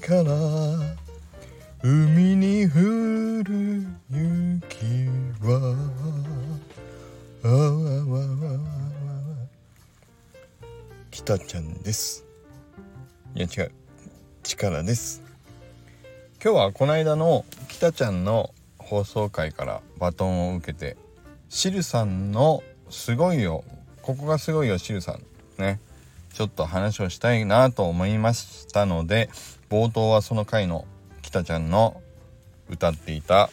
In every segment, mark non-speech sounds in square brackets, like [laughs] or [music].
から海に降る雪はあわわわわわ。北ちゃんです。いや違う。力です。今日はこの間の北ちゃんの放送回からバトンを受けてシルさんのすごいよここがすごいよシルさん。ね。ちょっと話をしたいなと思いましたので冒頭はその回の北ちゃんの歌っていた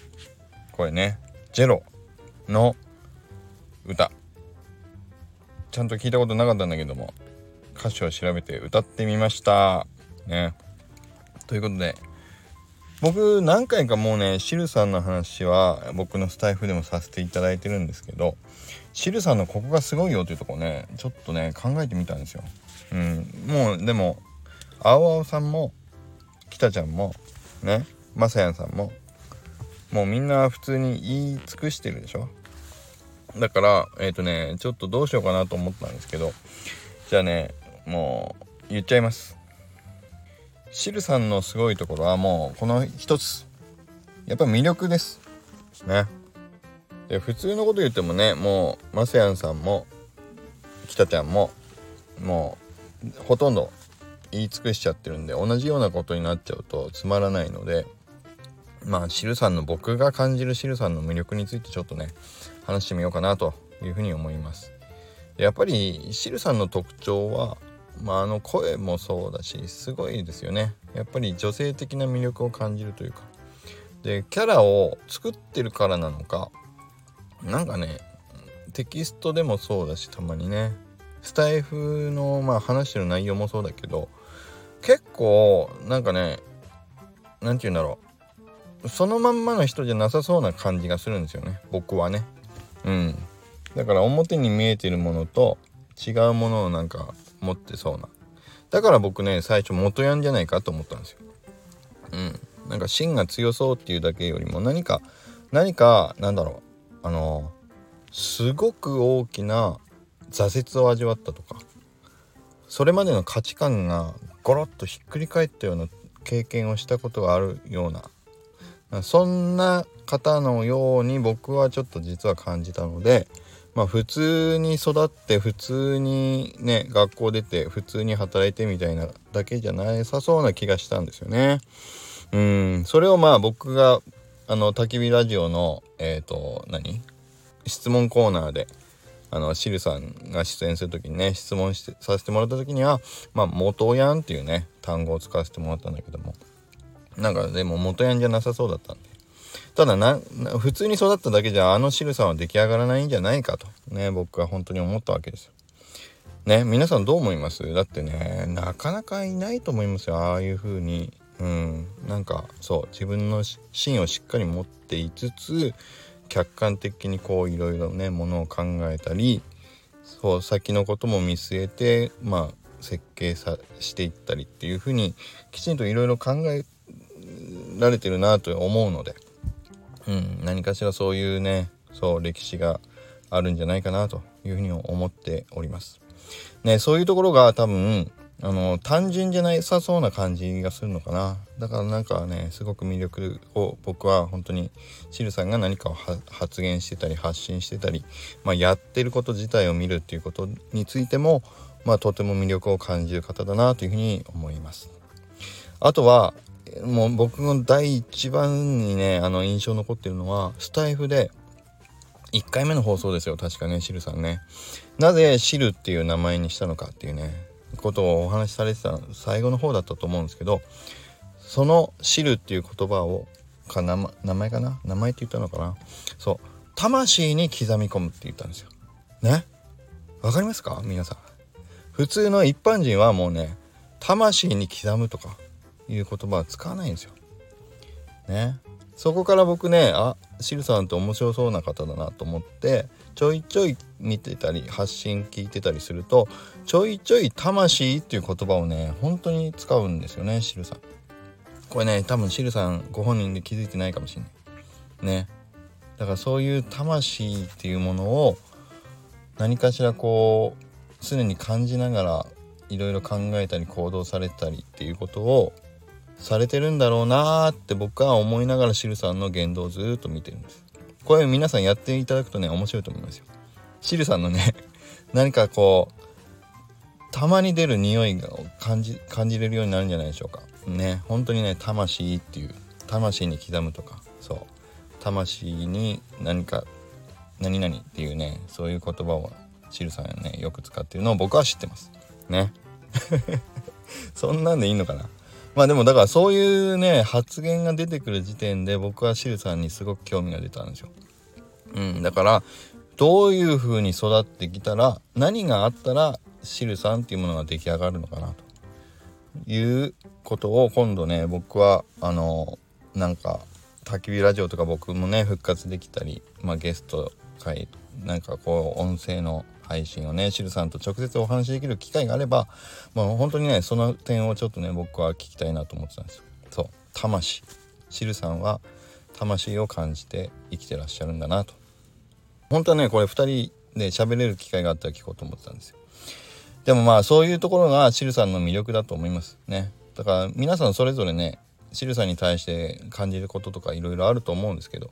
これね。ジェロの歌。ちゃんと聞いたことなかったんだけども歌詞を調べて歌ってみました。ね。ということで僕何回かもうねシルさんの話は僕のスタイフでもさせていただいてるんですけどシルさんのここがすごいよというとこねちょっとね考えてみたんですよ。うん、もうでも青青さんも北ちゃんもねまさやんさんももうみんな普通に言い尽くしてるでしょ？だからえっ、ー、とねちょっとどうしようかなと思ったんですけどじゃあねもう言っちゃいます。シルさんのすごいところはもうこの一つ。やっぱ魅力です。ね。で普通のこと言ってもねもうマセヤンさんも北ちゃんももうほとんど言い尽くしちゃってるんで同じようなことになっちゃうとつまらないのでまあシルさんの僕が感じるシルさんの魅力についてちょっとね話してみようかなというふうに思います。やっぱりシルさんの特徴はまあ、あの声もそうだしすごいですよね。やっぱり女性的な魅力を感じるというか。でキャラを作ってるからなのかなんかねテキストでもそうだしたまにね。スタイフのまあ話してる内容もそうだけど結構なんかね何て言うんだろう。そのまんまの人じゃなさそうな感じがするんですよね。僕はね。うん。だから表に見えてるものと違うものをなんか持ってそうな。だから僕ね最初元ヤンじゃないかと思ったんですよ。うん。なんか芯が強そうっていうだけよりも何か何かなんだろう。あのすごく大きな挫折を味わったとかそれまでの価値観がゴロッとひっくり返ったような経験をしたことがあるような。そんな方のように僕はちょっと実は感じたのでまあ普通に育って普通にね学校出て普通に働いてみたいなだけじゃなさそうな気がしたんですよね。うん。それをまあ僕があの焚き火ラジオのえっ、ー、と何？質問コーナーであのシルさんが出演する時にね質問してさせてもらった時にはまあ元ヤンっていうね単語を使わせてもらったんだけどもなんかでも元ヤンじゃなさそうだったんで。ただな普通に育っただけじゃあのシルさんは出来上がらないんじゃないかとね僕は本当に思ったわけですよ。ね皆さんどう思います？だってねなかなかいないと思いますよああいう風に。うんなんかそう自分の芯をしっかり持っていつつ客観的にこういろいろねものを考えたりそう先のことも見据えてまあ設計さしていったりっていう風にきちんといろいろ考えられてるなと思うのでうん、何かしらそういうねそう歴史があるんじゃないかなというふうに思っております。ねそういうところが多分あの単純じゃないさそうな感じがするのかな。だからなんかねすごく魅力を僕は本当にシルさんが何かを発言してたり発信してたり、まあ、やってること自体を見るっていうことについても、まあ、とても魅力を感じる方だなというふうに思います。あとはもう僕の第一番にねあの印象残ってるのはスタイフで1回目の放送ですよ。確かねシルさんね。なぜシルっていう名前にしたのかっていうね。ことをお話しされてた最後の方だったと思うんですけどそのシルっていう言葉をか名前かな？名前って言ったのかな？そう。魂に刻み込むって言ったんですよ。ね？わかりますか？皆さん。普通の一般人はもうね魂に刻むとかいう言葉は使わないんですよ。ね？そこから僕ねあシルさんって面白そうな方だなと思ってちょいちょい見てたり発信聞いてたりするとちょいちょい「魂」っていう言葉をね本当に使うんですよねシルさん。これね多分シルさんご本人で気づいてないかもしれない。ね。だからそういう魂っていうものを何かしらこう常に感じながらいろいろ考えたり行動されたりっていうことをされてるんだろうなーって僕は思いながらシルさんの言動をずっと見てるんですこれ皆さんやっていただくとね面白いと思いますよ。シルさんのね [laughs] 何かこうたまに出る匂いを感じ感じれるようになるんじゃないでしょうか。ね本当にね魂っていう魂に刻むとかそう。魂に何か何々っていうねそういう言葉をシルさんねよく使ってるのを僕は知ってます。ね。[laughs] そんなんでいいのかな？まあでもだからそういうね発言が出てくる時点で僕はシルさんにすごく興味が出たんですよ。うん、だからどういう風に育ってきたら何があったらシルさんっていうものが出来上がるのかなということを今度ね僕はあのなんか焚き火ラジオとか僕もね復活できたり、まあ、ゲスト会なんかこう音声の配信をねシルさんと直接お話しできる機会があればまあ本当にねその点をちょっとね僕は聞きたいなと思ってたんですよ。そう魂シルさんは魂を感じて生きてらっしゃるんだなと本当はねこれ2人で喋れる機会があったら聞こうと思ってたんですよ。でもまあそういうところがシルさんの魅力だと思いますね。だから皆さんそれぞれねシルさんに対して感じることとかいろいろあると思うんですけど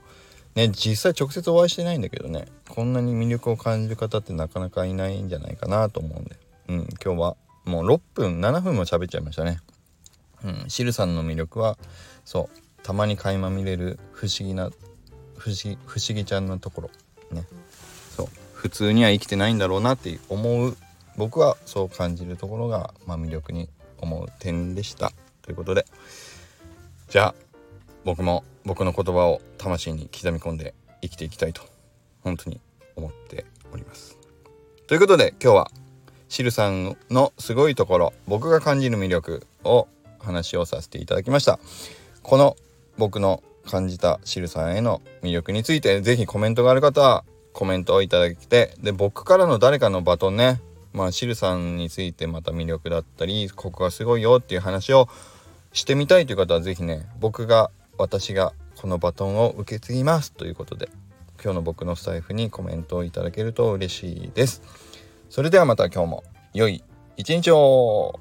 ね実際直接お会いしてないんだけどねこんなに魅力を感じる方ってなかなかいないんじゃないかなと思うんで、うん、今日はもう6分7分も喋っちゃいましたね。うん、シルさんの魅力はそうたまに垣間見れる不思議な不思議不思議ちゃんなところね。そう普通には生きてないんだろうなって思う僕はそう感じるところが、まあ、魅力に思う点でした。ということでじゃあ僕も僕の言葉を魂に刻み込んで生きていきたいと本当に思っております。ということで今日はシルさんのすごいところ僕が感じる魅力を話をさせていただきました。この僕の感じたシルさんへの魅力について是非コメントがある方はコメントをいただきてで僕からの誰かのバトンね。まあシルさんについてまた魅力だったりここがすごいよっていう話をしてみたいという方は是非ね僕が私がこのバトンを受け継ぎますということで今日の僕のスタイフにコメントをいただけると嬉しいです。それではまた今日も良い一日を